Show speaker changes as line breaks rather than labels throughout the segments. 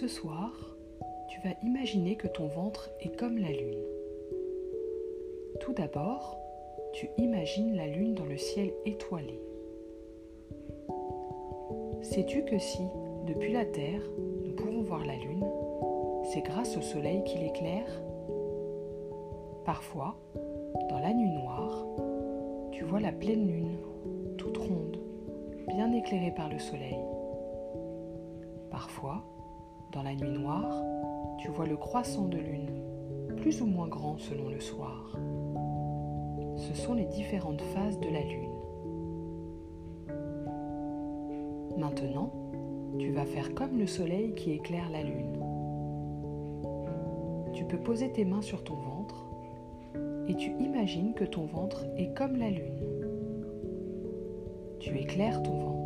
Ce soir, tu vas imaginer que ton ventre est comme la lune. Tout d'abord, tu imagines la lune dans le ciel étoilé. Sais-tu que si, depuis la Terre, nous pouvons voir la lune, c'est grâce au soleil qui l'éclaire Parfois, dans la nuit noire, tu vois la pleine lune, toute ronde, bien éclairée par le soleil. Parfois, dans la nuit noire, tu vois le croissant de lune, plus ou moins grand selon le soir. Ce sont les différentes phases de la lune. Maintenant, tu vas faire comme le soleil qui éclaire la lune. Tu peux poser tes mains sur ton ventre et tu imagines que ton ventre est comme la lune. Tu éclaires ton ventre.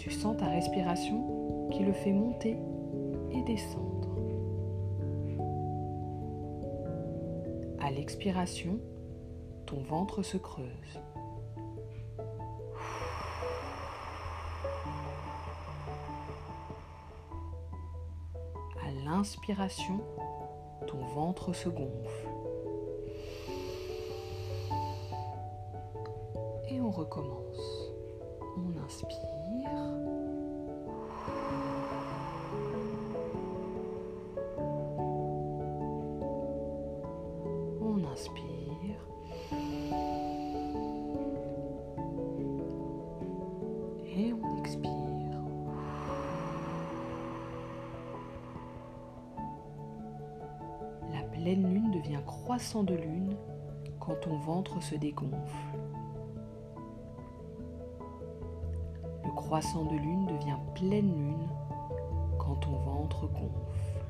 Tu sens ta respiration qui le fait monter et descendre. À l'expiration, ton ventre se creuse. À l'inspiration, ton ventre se gonfle. Et on recommence. On inspire. On inspire. Et on expire. La pleine lune devient croissant de lune quand ton ventre se dégonfle. Le croissant de lune devient pleine lune quand ton ventre gonfle.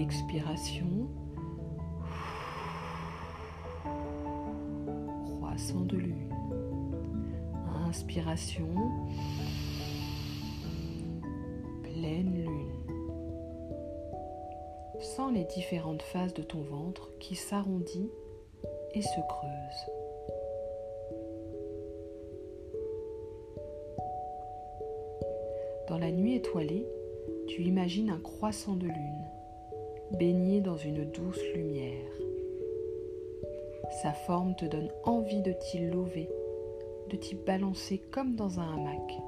Expiration. Croissant de lune. Inspiration. Pleine lune. Sens les différentes phases de ton ventre qui s'arrondit et se creuse. Dans la nuit étoilée, tu imagines un croissant de lune, baigné dans une douce lumière. Sa forme te donne envie de t'y lever, de t'y balancer comme dans un hamac.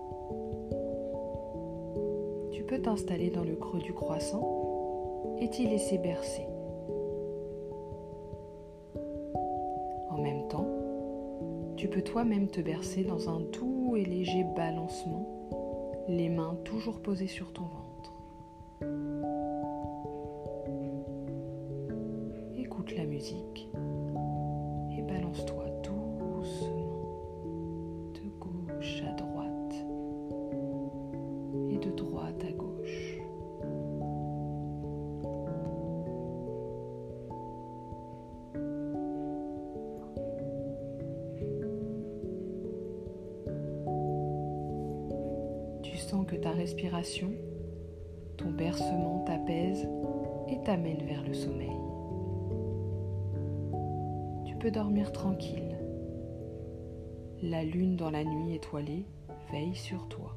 Tu peux t'installer dans le creux du croissant et t'y laisser bercer. En même temps, tu peux toi-même te bercer dans un doux et léger balancement, les mains toujours posées sur ton ventre. Écoute la musique et balance-toi doucement de gauche à droite et de droite à gauche. Que ta respiration, ton bercement t'apaise et t'amène vers le sommeil. Tu peux dormir tranquille. La lune dans la nuit étoilée veille sur toi.